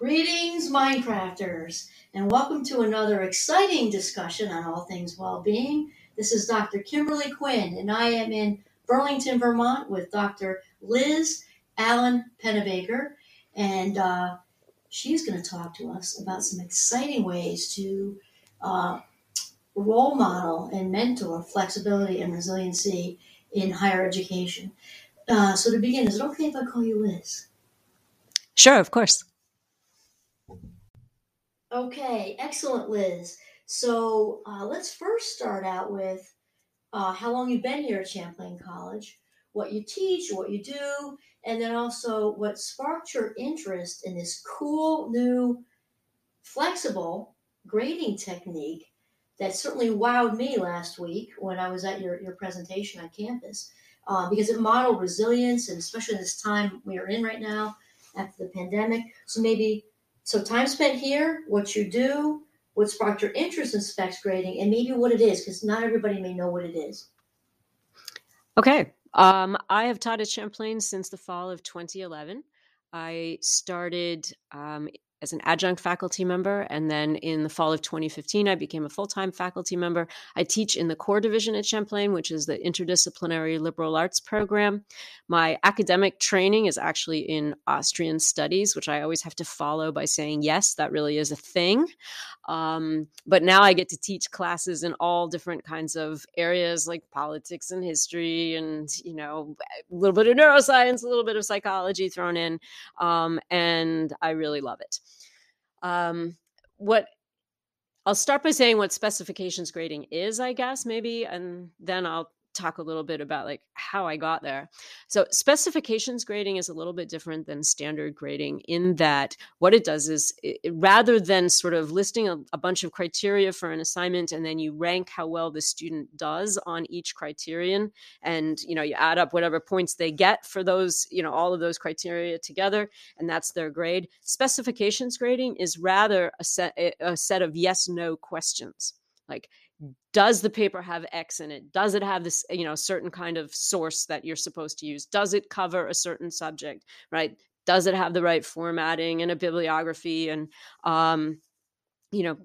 Greetings, Mindcrafters, and welcome to another exciting discussion on all things well being. This is Dr. Kimberly Quinn, and I am in Burlington, Vermont with Dr. Liz Allen Pennebaker, and uh, she's going to talk to us about some exciting ways to uh, role model and mentor flexibility and resiliency in higher education. Uh, so, to begin, is it okay if I call you Liz? Sure, of course. Okay, excellent, Liz. So uh, let's first start out with uh, how long you've been here at Champlain College, what you teach, what you do, and then also what sparked your interest in this cool new flexible grading technique that certainly wowed me last week when I was at your, your presentation on campus uh, because it modeled resilience and especially in this time we are in right now after the pandemic. So maybe so time spent here, what you do, what sparked your interest in specs grading, and maybe what it is, because not everybody may know what it is. Okay. Um, I have taught at Champlain since the fall of 2011. I started um, as an adjunct faculty member. And then in the fall of 2015, I became a full time faculty member. I teach in the core division at Champlain, which is the interdisciplinary liberal arts program. My academic training is actually in Austrian studies, which I always have to follow by saying, yes, that really is a thing. Um, but now I get to teach classes in all different kinds of areas like politics and history and, you know, a little bit of neuroscience, a little bit of psychology thrown in. Um, and I really love it. Um, what I'll start by saying what specifications grading is, I guess, maybe, and then I'll talk a little bit about like how I got there. So specifications grading is a little bit different than standard grading in that what it does is it, rather than sort of listing a, a, bunch of criteria for an assignment and then you rank how well the student does on each criterion and you know you add up whatever points they get for those you know all of those criteria together and that's their grade. Specifications grading is rather a set a set of yes no questions. Like does the paper have x in it? Does it have this you know certain kind of source that you're supposed to use? Does it cover a certain subject right? Does it have the right formatting and a bibliography and um you know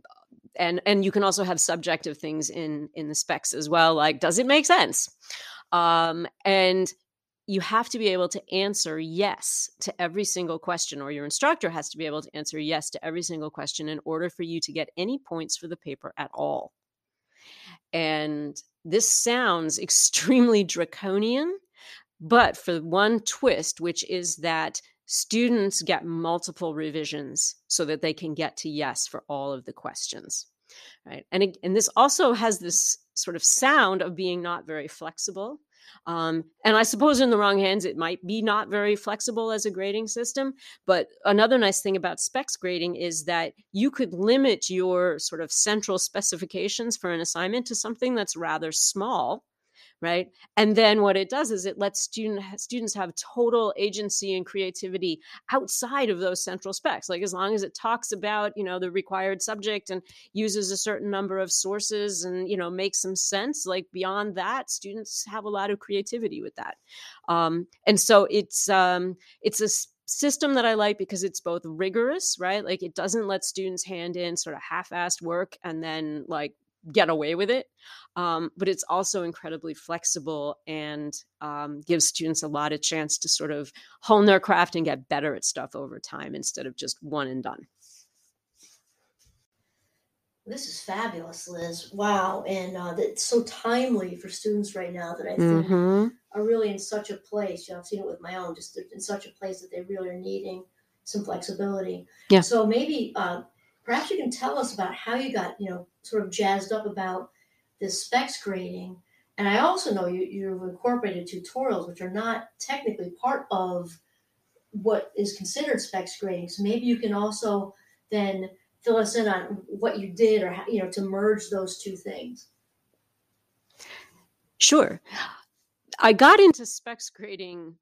and and you can also have subjective things in in the specs as well like does it make sense? Um and you have to be able to answer yes to every single question, or your instructor has to be able to answer yes to every single question in order for you to get any points for the paper at all. And this sounds extremely draconian, but for one twist, which is that students get multiple revisions so that they can get to yes for all of the questions right? And, and this also has this sort of sound of being not very flexible um, and I suppose in the wrong hands, it might be not very flexible as a grading system. But another nice thing about specs grading is that you could limit your sort of central specifications for an assignment to something that's rather small right? And then what it does is it lets student students have total agency and creativity outside of those central specs. Like as long as it talks about you know the required subject and uses a certain number of sources and you know makes some sense like beyond that students have a lot of creativity with that. Um, and so it's um, it's a system that I like because it's both rigorous, right? Like it doesn't let students hand in sort of half-assed work and then like get away with it. Um, but it's also incredibly flexible and um, gives students a lot of chance to sort of hone their craft and get better at stuff over time instead of just one and done. This is fabulous, Liz. Wow. And uh, it's so timely for students right now that I think mm-hmm. are really in such a place. You know, I've seen it with my own, just in such a place that they really are needing some flexibility. Yeah. So maybe uh, perhaps you can tell us about how you got, you know, sort of jazzed up about this specs grading. And I also know you, you've incorporated tutorials, which are not technically part of what is considered specs grading. So maybe you can also then fill us in on what you did or, how, you know, to merge those two things. Sure. I got into specs grading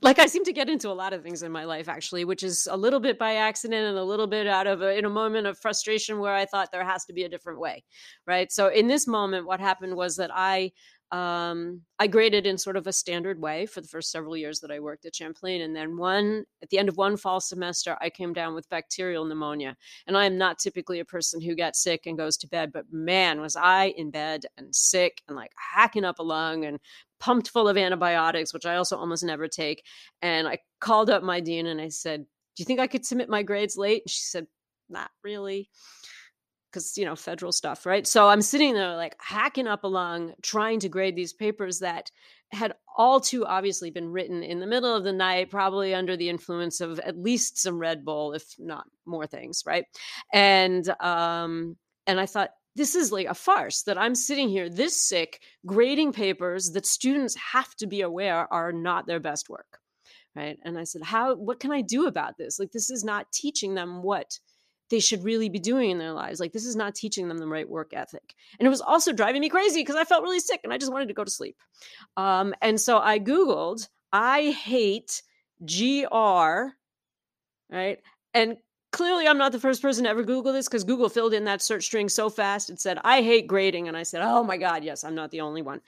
like I seem to get into a lot of things in my life actually, which is a little bit by accident and a little bit out of a, in a moment of frustration where I thought there has to be a different way, right? So in this moment, what happened was that I um, I graded in sort of a standard way for the first several years that I worked at Champlain. And then one at the end of one fall semester, I came down with bacterial pneumonia. And I am not typically a person who gets sick and goes to bed, but man, was I in bed and sick and like hacking up a lung and pumped full of antibiotics, which I also almost never take. And I called up my dean and I said, Do you think I could submit my grades late? And she said, Not really because you know federal stuff right so i'm sitting there like hacking up along trying to grade these papers that had all too obviously been written in the middle of the night probably under the influence of at least some red bull if not more things right and um and i thought this is like a farce that i'm sitting here this sick grading papers that students have to be aware are not their best work right and i said how what can i do about this like this is not teaching them what they should really be doing in their lives. Like this is not teaching them the right work ethic. And it was also driving me crazy because I felt really sick and I just wanted to go to sleep. Um, and so I Googled, I hate GR, right? And clearly I'm not the first person to ever Google this because Google filled in that search string so fast. It said, I hate grading. And I said, oh my God, yes, I'm not the only one.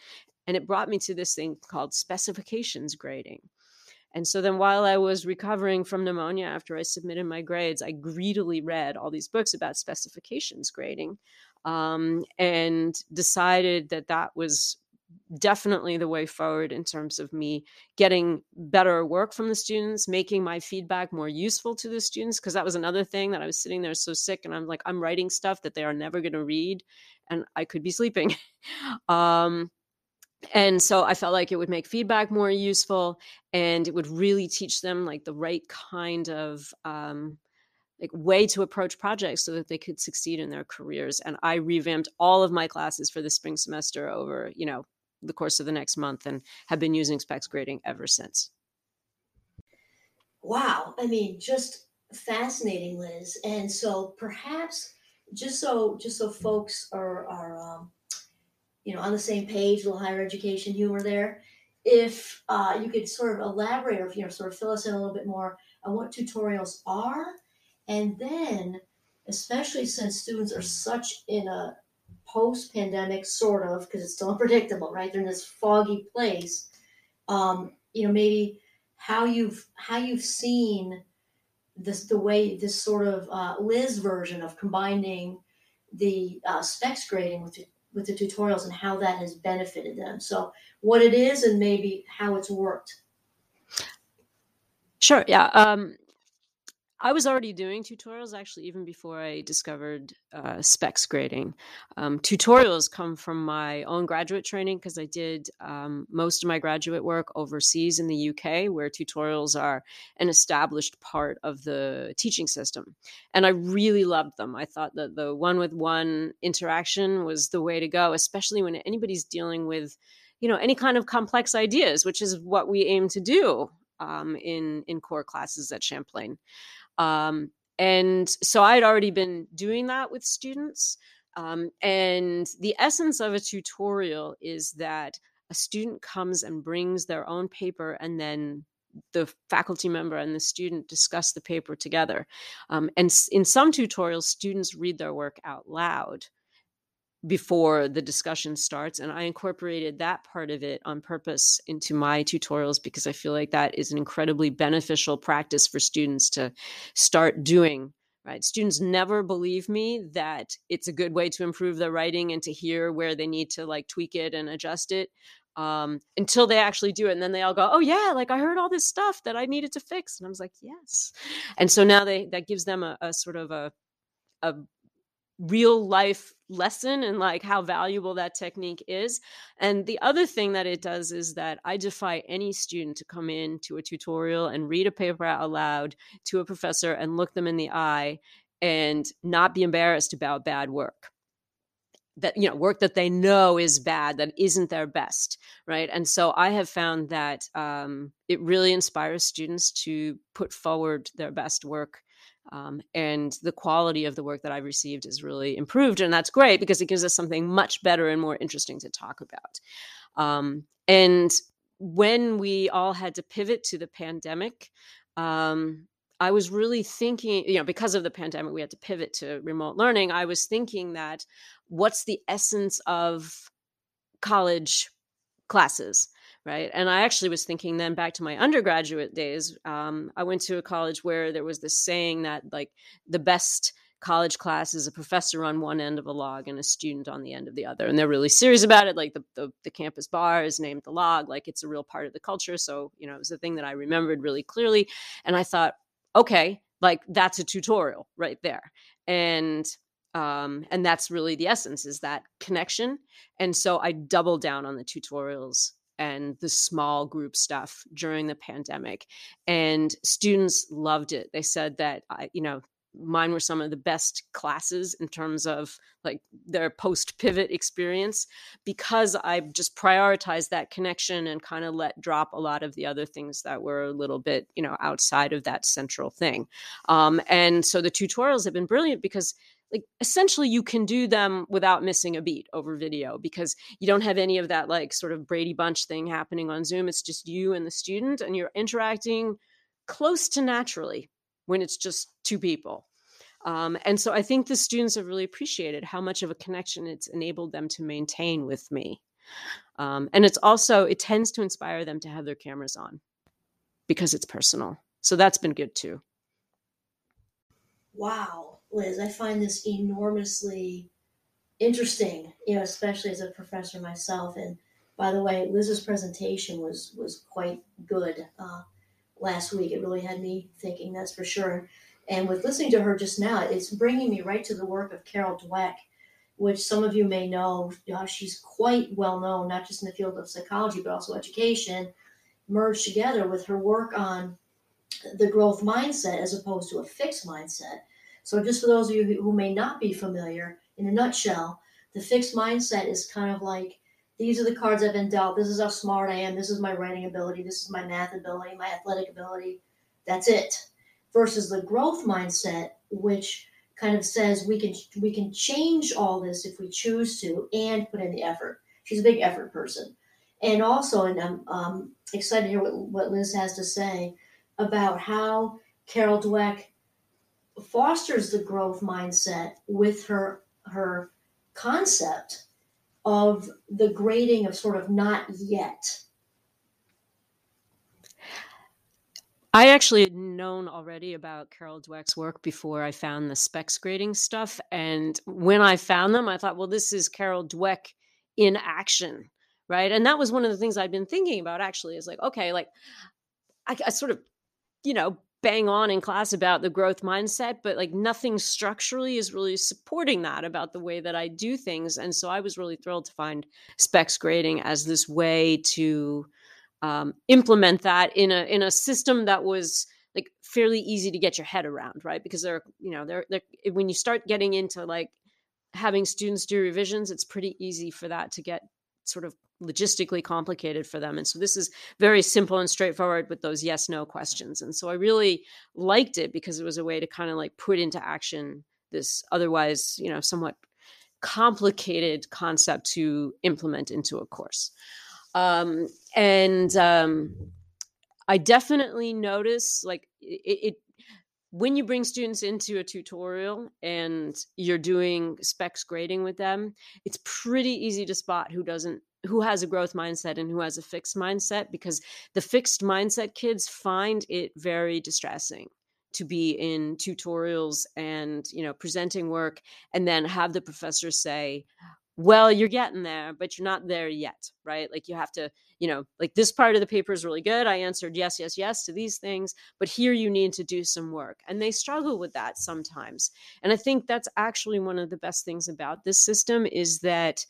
And it brought me to this thing called specifications grading. And so then while I was recovering from pneumonia after I submitted my grades, I greedily read all these books about specifications grading um, and decided that that was definitely the way forward in terms of me getting better work from the students, making my feedback more useful to the students. Because that was another thing that I was sitting there so sick and I'm like, I'm writing stuff that they are never going to read and I could be sleeping. um, and so i felt like it would make feedback more useful and it would really teach them like the right kind of um, like way to approach projects so that they could succeed in their careers and i revamped all of my classes for the spring semester over you know the course of the next month and have been using specs grading ever since wow i mean just fascinating liz and so perhaps just so just so folks are are um, you know, on the same page, a little higher education humor there. If uh, you could sort of elaborate or, you know, sort of fill us in a little bit more on what tutorials are, and then, especially since students are such in a post-pandemic sort of, because it's still unpredictable, right? They're in this foggy place. Um, you know, maybe how you've how you've seen this the way this sort of uh, Liz version of combining the uh, specs grading with with the tutorials and how that has benefited them. So, what it is and maybe how it's worked. Sure. Yeah. Um, I was already doing tutorials actually even before I discovered uh, specs grading. Um, tutorials come from my own graduate training because I did um, most of my graduate work overseas in the UK, where tutorials are an established part of the teaching system. And I really loved them. I thought that the one with one interaction was the way to go, especially when anybody's dealing with you know any kind of complex ideas which is what we aim to do um, in in core classes at champlain um, and so I had already been doing that with students. Um, and the essence of a tutorial is that a student comes and brings their own paper and then the faculty member and the student discuss the paper together. Um, and in some tutorials, students read their work out loud before the discussion starts and i incorporated that part of it on purpose into my tutorials because i feel like that is an incredibly beneficial practice for students to start doing right? Students never believe me that it's a good way to improve their writing and to hear where they need to like tweak it and adjust it um, until they actually do it and then they all go oh yeah like i heard all this stuff that i needed to fix and i was like yes. And so now they that gives them a, a sort of a a real life lesson and like how valuable that technique is. And the other thing that it does is that I defy any student to come in to a tutorial and read a paper out loud to a professor and look them in the eye and not be embarrassed about bad work that you know work that they know is bad that isn't their best right and so i have found that um, it really inspires students to put forward their best work um, and the quality of the work that I've received is really improved. And that's great because it gives us something much better and more interesting to talk about. Um, and when we all had to pivot to the pandemic, um, I was really thinking, you know, because of the pandemic, we had to pivot to remote learning. I was thinking that what's the essence of college classes right? And i actually was thinking then back to my undergraduate days um, i went to a college where there was this saying that like the best college class is a professor on one end of a log and a student on the end of the other and they're really serious about it like the, the, the campus bar is named the log like it's a real part of the culture so you know it was a thing that i remembered really clearly and i thought okay like that's a tutorial right there. And um, and that's really the essence is that connection and so i doubled down on the tutorials and the small group stuff during the pandemic and students loved it they said that you know mine were some of the best classes in terms of like their post pivot experience because I just prioritized that connection and kind of let drop a lot of the other things that were a little bit, you know, outside of that central thing. Um, and so the tutorials have been brilliant because like essentially you can do them without missing a beat over video because you don't have any of that like sort of Brady Bunch thing happening on Zoom. It's just you and the student and you're interacting close to naturally when it's just two people. Um, and so I think the students have really appreciated how much of a connection it's enabled them to maintain with me. Um, and it's also, it tends to inspire them to have their cameras on because it's personal. So that's been good too. Wow, Liz, I find this enormously interesting, you know, especially as a professor myself. And by the way, Liz's presentation was was quite good. Uh, last week. It really had me thinking, that's for sure. And with listening to her just now, it's bringing me right to the work of Carol Dweck, which some of you may know. Uh, she's quite well known, not just in the field of psychology, but also education, merged together with her work on the growth mindset as opposed to a fixed mindset. So, just for those of you who may not be familiar, in a nutshell, the fixed mindset is kind of like these are the cards I've been dealt. This is how smart I am. This is my writing ability. This is my math ability, my athletic ability. That's it. Versus the growth mindset, which kind of says we can we can change all this if we choose to and put in the effort. She's a big effort person, and also, and I'm um, excited to hear what, what Liz has to say about how Carol Dweck fosters the growth mindset with her her concept of the grading of sort of not yet? I actually had known already about Carol Dweck's work before I found the specs grading stuff. And when I found them, I thought, well, this is Carol Dweck in action. Right. And that was one of the things I'd been thinking about actually is like, okay, like I, I sort of, you know, bang on in class about the growth mindset, but like nothing structurally is really supporting that about the way that I do things. And so I was really thrilled to find specs grading as this way to um, implement that in a in a system that was like fairly easy to get your head around, right? Because they're you know they're when you start getting into like having students do revisions, it's pretty easy for that to get sort of logistically complicated for them. And so this is very simple and straightforward with those yes no questions. And so I really liked it because it was a way to kind of like put into action this otherwise, you know, somewhat complicated concept to implement into a course. Um, and um, I definitely notice like it, it when you bring students into a tutorial and you're doing specs grading with them, it's pretty easy to spot who doesn't who has a growth mindset and who has a fixed mindset because the fixed mindset kids find it very distressing to be in tutorials and you know presenting work and then have the professor say well you're getting there but you're not there yet right? Like you have to you know like this part of the paper is really good. I answered yes yes yes to these things but here you need to do some work. And they struggle with that sometimes. And i think that's actually one of the best things about this system is that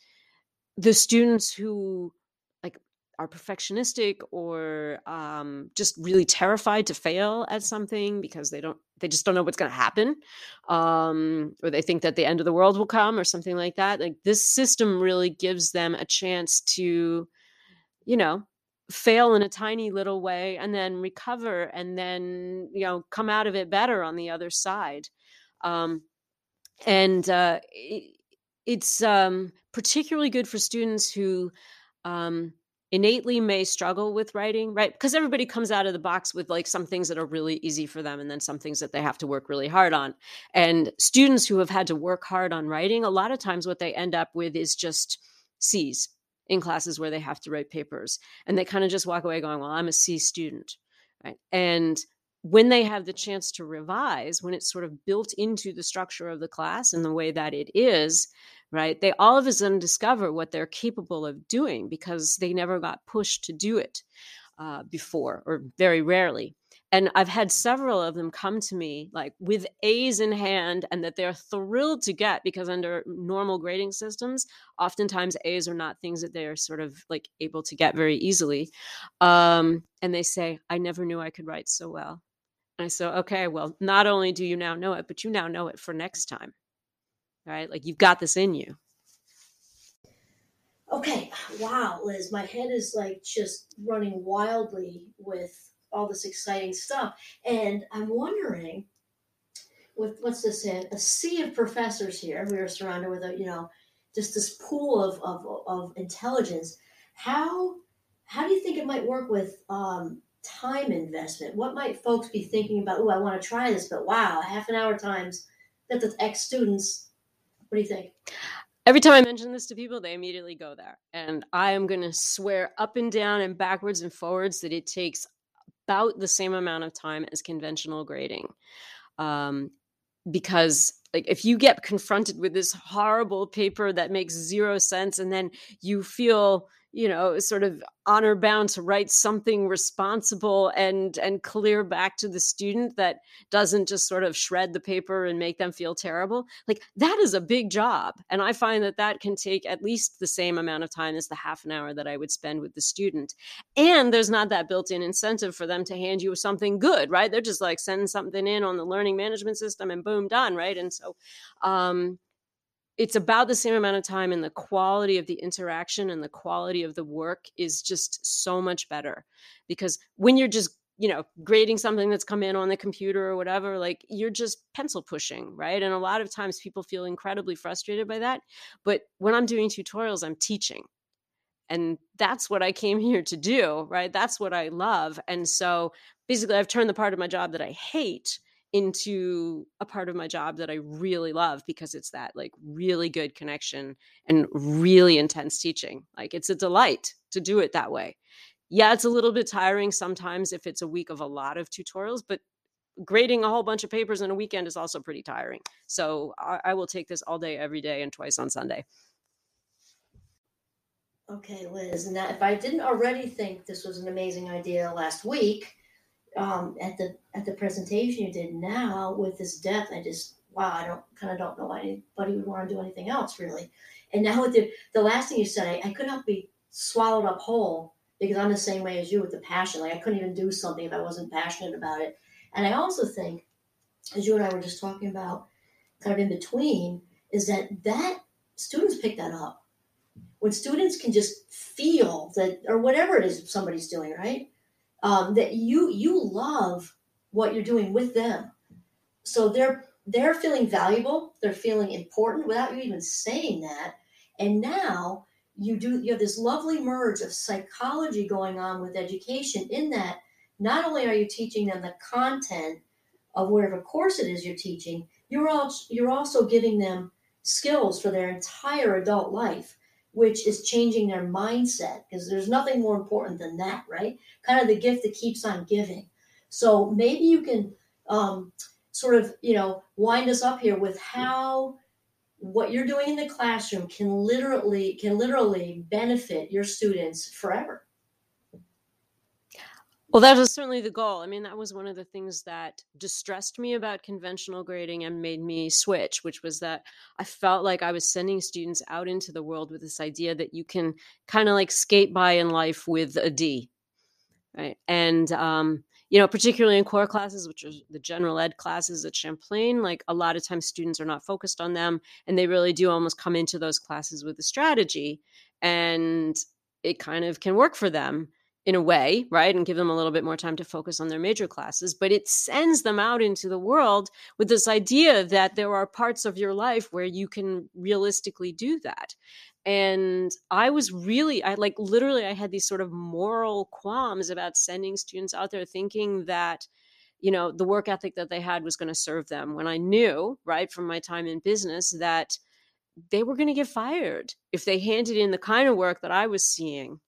the students who like are perfectionistic or um, just really terrified to fail at something because they don't they just don't know what's going to happen um, or they think that the end of the world will come or something like that like this system really gives them a chance to you know fail in a tiny little way and then recover and then you know come out of it better on the other side um, and uh, it, it's um, particularly good for students who um, innately may struggle with writing, right? Because everybody comes out of the box with like some things that are really easy for them and then some things that they have to work really hard on. And students who have had to work hard on writing, a lot of times what they end up with is just C's in classes where they have to write papers and they kind of just walk away going well i'm a c student right and when they have the chance to revise when it's sort of built into the structure of the class and the way that it is right they all of a sudden discover what they're capable of doing because they never got pushed to do it uh, before or very rarely and I've had several of them come to me like with A's in hand and that they're thrilled to get because under normal grading systems, oftentimes A's are not things that they're sort of like able to get very easily. Um, and they say, I never knew I could write so well. And I said, okay, well, not only do you now know it, but you now know it for next time, right? Like you've got this in you. Okay, wow, Liz, my head is like just running wildly with all this exciting stuff. And I'm wondering, with what's this say, a sea of professors here. We are surrounded with a, you know, just this pool of, of, of intelligence. How how do you think it might work with um, time investment? What might folks be thinking about? Oh, I want to try this, but wow, half an hour times that the X students. What do you think? Every time I mention this to people, they immediately go there. And I am going to swear up and down and backwards and forwards that it takes about the same amount of time as conventional grading. Um, because like if you get confronted with this horrible paper that makes zero sense and then you feel you know sort of honor bound to write something responsible and and clear back to the student that doesn't just sort of shred the paper and make them feel terrible. Like that is a big job and i find that that can take at least the same amount of time as the half an hour that i would spend with the student. And there's not that built-in incentive for them to hand you something good right? They're just like sending something in on the learning management system and boom done right? And so um it's about the same amount of time and the quality of the interaction and the quality of the work is just so much better because when you're just you know grading something that's come in on the computer or whatever like you're just pencil pushing right? And a lot of times people feel incredibly frustrated by that but when i'm doing tutorials i'm teaching and that's what i came here to do right? That's what i love and so basically i've turned the part of my job that i hate into a part of my job that I really love because it's that like really good connection and really intense teaching. Like it's a delight to do it that way. Yeah, it's a little bit tiring sometimes if it's a week of a lot of tutorials, but grading a whole bunch of papers in a weekend is also pretty tiring. So I, I will take this all day, every day, and twice on Sunday. Okay, Liz. Now, if I didn't already think this was an amazing idea last week, um, at the at the presentation you did now with this depth, I just wow, I don't kind of don't know why anybody would want to do anything else really. And now with the the last thing you said, I, I could not be swallowed up whole because I'm the same way as you with the passion. Like I couldn't even do something if I wasn't passionate about it. And I also think, as you and I were just talking about, kind of in between, is that that students pick that up. When students can just feel that, or whatever it is somebody's doing, right? Um, that you you love what you're doing with them. So they're they're feeling valuable. They're feeling important without you even saying that. And now you do you have this lovely merge of psychology going on with education in that not only are you teaching them the content of whatever course it is you're teaching you're also you're also giving them skills for their entire adult life which is changing their mindset because there's nothing more important than that, right? Kind of the gift that keeps on giving. So maybe you can um, sort of, you know, wind us up here with how what you're doing in the classroom can literally can literally benefit your students forever. Well, that was certainly the goal. I mean, that was one of the things that distressed me about conventional grading and made me switch, which was that I felt like I was sending students out into the world with this idea that you can kind of like skate by in life with a D. Right. And, um, you know, particularly in core classes, which are the general ed classes at Champlain, like a lot of times students are not focused on them and they really do almost come into those classes with a strategy and it kind of can work for them in a way, right? And give them a little bit more time to focus on their major classes. But it sends them out into the world with this idea that there are parts of your life where you can realistically do that. And I was really, I like literally, I had these sort of moral qualms about sending students out there thinking that, you know, the work ethic that they had was going to serve them when I knew, right, from my time in business that they were going to get fired if they handed in the kind of work that I was seeing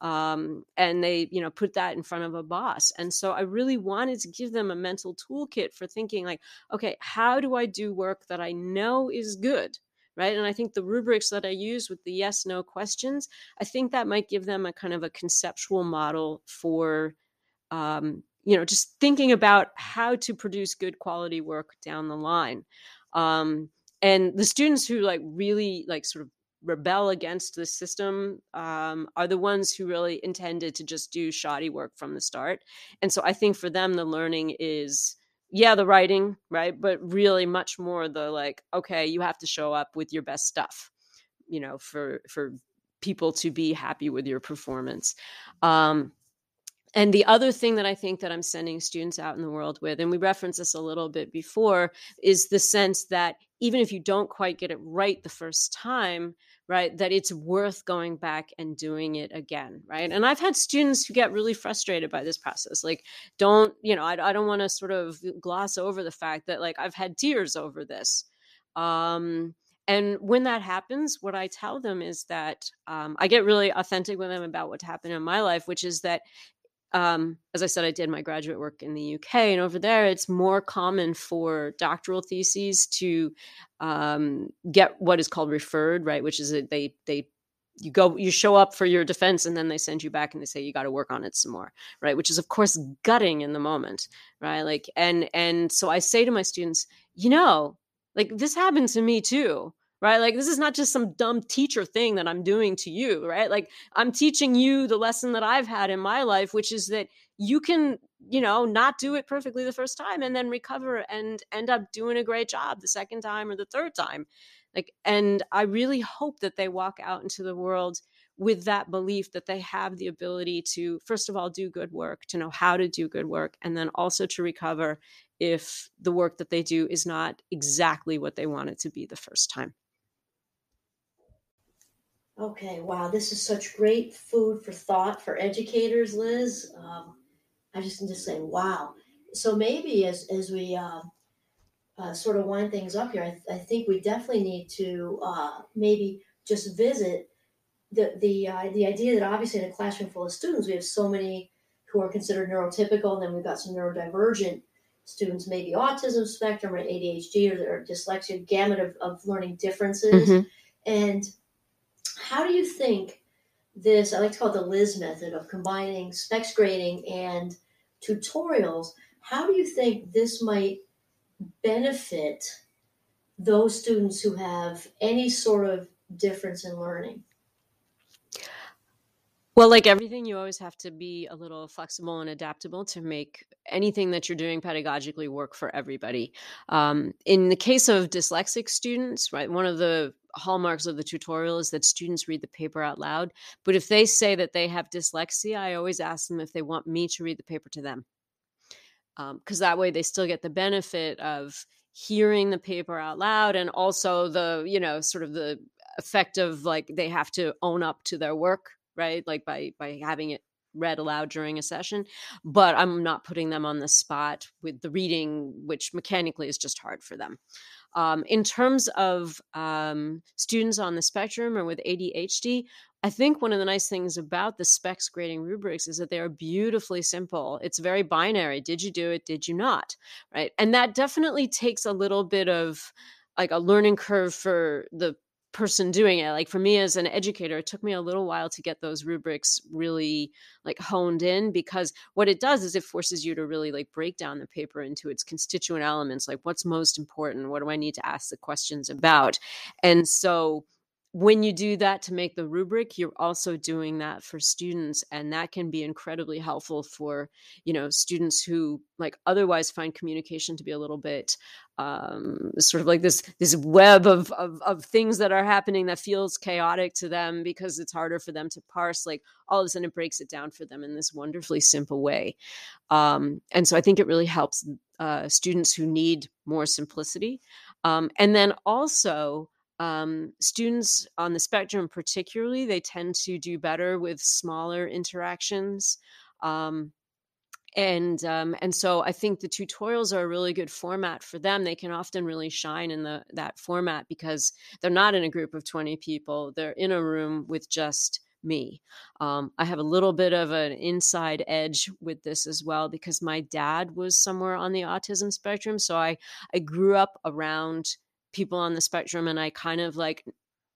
um, and they you know put that in front of a boss. And so i really wanted to give them a mental toolkit for thinking like okay how do i do work that i know is good? Right? And i think the rubrics that i use with the yes no questions i think that might give them a kind of a conceptual model for um, you know just thinking about how to produce good quality work down the line. Um, and the students who like really like sort of rebel against the system um, are the ones who really intended to just do shoddy work from the start. And so I think for them, the learning is, yeah, the writing, right? But really much more the like, okay, you have to show up with your best stuff, you know, for, for people to be happy with your performance. Um, and the other thing that I think that I'm sending students out in the world with, and we referenced this a little bit before, is the sense that even if you don't quite get it right the first time, right, that it's worth going back and doing it again, right? And I've had students who get really frustrated by this process. Like, don't, you know, I, I don't want to sort of gloss over the fact that, like, I've had tears over this. Um, and when that happens, what I tell them is that um, I get really authentic with them about what happened in my life, which is that um, as I said, I did my graduate work in the UK, and over there, it's more common for doctoral theses to um, get what is called referred, right? Which is that they they you go you show up for your defense and then they send you back and they say you got to work on it some more right which is of course gutting in the moment right like and and so i say to my students you know like this happened to me too right? Like this is not just some dumb teacher thing that I'm doing to you, right? Like I'm teaching you the lesson that I've had in my life, which is that you can, you know, not do it perfectly the first time and then recover and end up doing a great job the second time or the third time. Like and I really hope that they walk out into the world with that belief that they have the ability to first of all do good work, to know how to do good work and then also to recover if the work that they do is not exactly what they want it to be the first time. Okay, wow, this is such great food for thought for educators, Liz. Um, I just need to say, wow. So maybe as as we uh, uh, sort of wind things up here, I, th- I think we definitely need to uh, maybe just visit the the uh, the idea that obviously in a classroom full of students, we have so many who are considered neurotypical, and then we've got some neurodivergent students, maybe autism spectrum or ADHD or, or dyslexia, gamut of, of learning differences, mm-hmm. and how do you think this, I like to call it the Liz method of combining specs grading and tutorials, how do you think this might benefit those students who have any sort of difference in learning? Well, like everything, you always have to be a little flexible and adaptable to make anything that you're doing pedagogically work for everybody. Um, in the case of dyslexic students, right, one of the hallmarks of the tutorial is that students read the paper out loud. But if they say that they have dyslexia, I always ask them if they want me to read the paper to them. Because um, that way they still get the benefit of hearing the paper out loud and also the, you know, sort of the effect of like they have to own up to their work right? Like by by having it read aloud during a session, but I'm not putting them on the spot with the reading, which mechanically is just hard for them. Um, in terms of um, students on the spectrum or with ADHD, I think one of the nice things about the specs grading rubrics is that they are beautifully simple. It's very binary. Did you do it? Did you not? Right. And that definitely takes a little bit of like a learning curve for the person doing it like for me as an educator it took me a little while to get those rubrics really like honed in because what it does is it forces you to really like break down the paper into its constituent elements like what's most important? What do i need to ask the questions about? And so when you do that to make the rubric you're also doing that for students and that can be incredibly helpful for you know students who like otherwise find communication to be a little bit um, sort of like this this web of, of of things that are happening that feels chaotic to them because it's harder for them to parse like all of a sudden it breaks it down for them in this wonderfully simple way. Um, and so i think it really helps uh, students who need more simplicity. Um, and then also um, students on the spectrum particularly they tend to do better with smaller interactions um, and um, and so I think the tutorials are a really good format for them. They can often really shine in the that format because they're not in a group of twenty people. They're in a room with just me. Um, I have a little bit of an inside edge with this as well because my dad was somewhere on the autism spectrum, so I I grew up around people on the spectrum, and I kind of like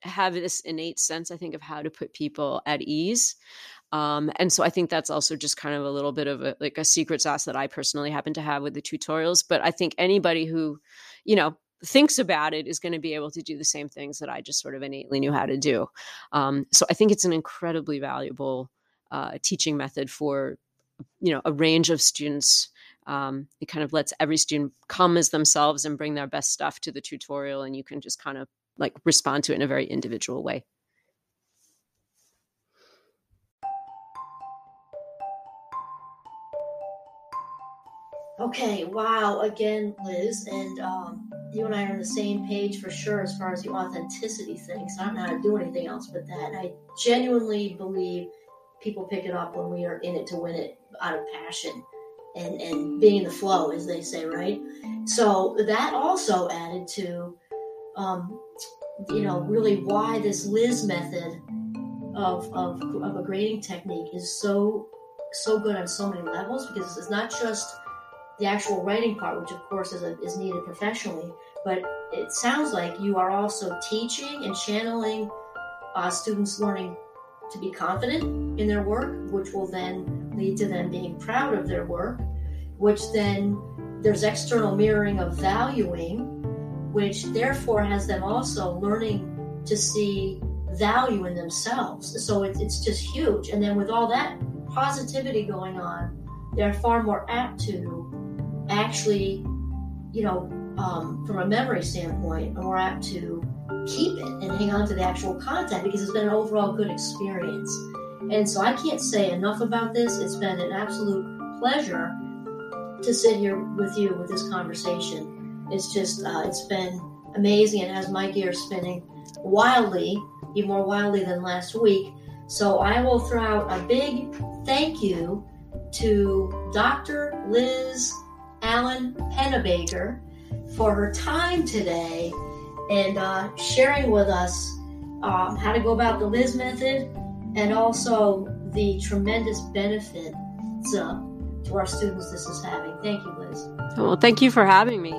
have this innate sense, I think, of how to put people at ease. Um, and so I think that's also just kind of a little bit of a like a secret sauce that I personally happen to have with the tutorials. But I think anybody who, you know, thinks about it is going to be able to do the same things that I just sort of innately knew how to do. Um, so I think it's an incredibly valuable uh, teaching method for, you know, a range of students. Um, it kind of lets every student come as themselves and bring their best stuff to the tutorial, and you can just kind of like respond to it in a very individual way. Okay, wow, again, Liz, and um, you and I are on the same page for sure as far as the authenticity thing. So I don't know how to do anything else but that. I genuinely believe people pick it up when we are in it to win it out of passion and, and being in the flow, as they say, right? So that also added to, um, you know, really why this Liz method of, of, of a grading technique is so so good on so many levels because it's not just the actual writing part, which of course is, a, is needed professionally, but it sounds like you are also teaching and channeling uh, students learning to be confident in their work, which will then lead to them being proud of their work, which then there's external mirroring of valuing, which therefore has them also learning to see value in themselves. So it's, it's just huge. And then with all that positivity going on, they're far more apt to actually, you know, um, from a memory standpoint, more apt to keep it and hang on to the actual content because it's been an overall good experience. And so I can't say enough about this. It's been an absolute pleasure to sit here with you with this conversation. It's just, uh, it's been amazing and has my gears spinning wildly, even more wildly than last week. So I will throw out a big thank you to Dr. Liz Allen Pennebaker for her time today and uh, sharing with us um, how to go about the Liz method and also the tremendous benefits uh, to our students this is having. Thank you, Liz. Well, thank you for having me.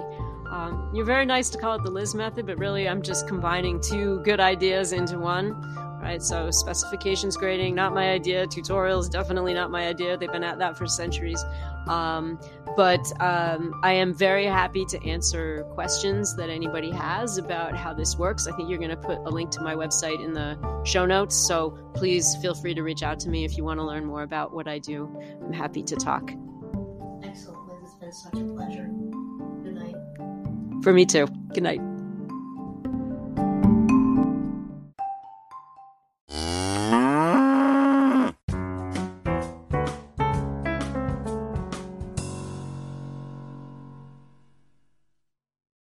Um, you're very nice to call it the Liz method, but really I'm just combining two good ideas into one right? So specifications grading, not my idea. Tutorials, definitely not my idea. They've been at that for centuries. Um, but um, I am very happy to answer questions that anybody has about how this works. I think you're going to put a link to my website in the show notes. So please feel free to reach out to me if you want to learn more about what I do. I'm happy to talk. Excellent, Liz. It's been such a pleasure. Good night. For me too. Good night.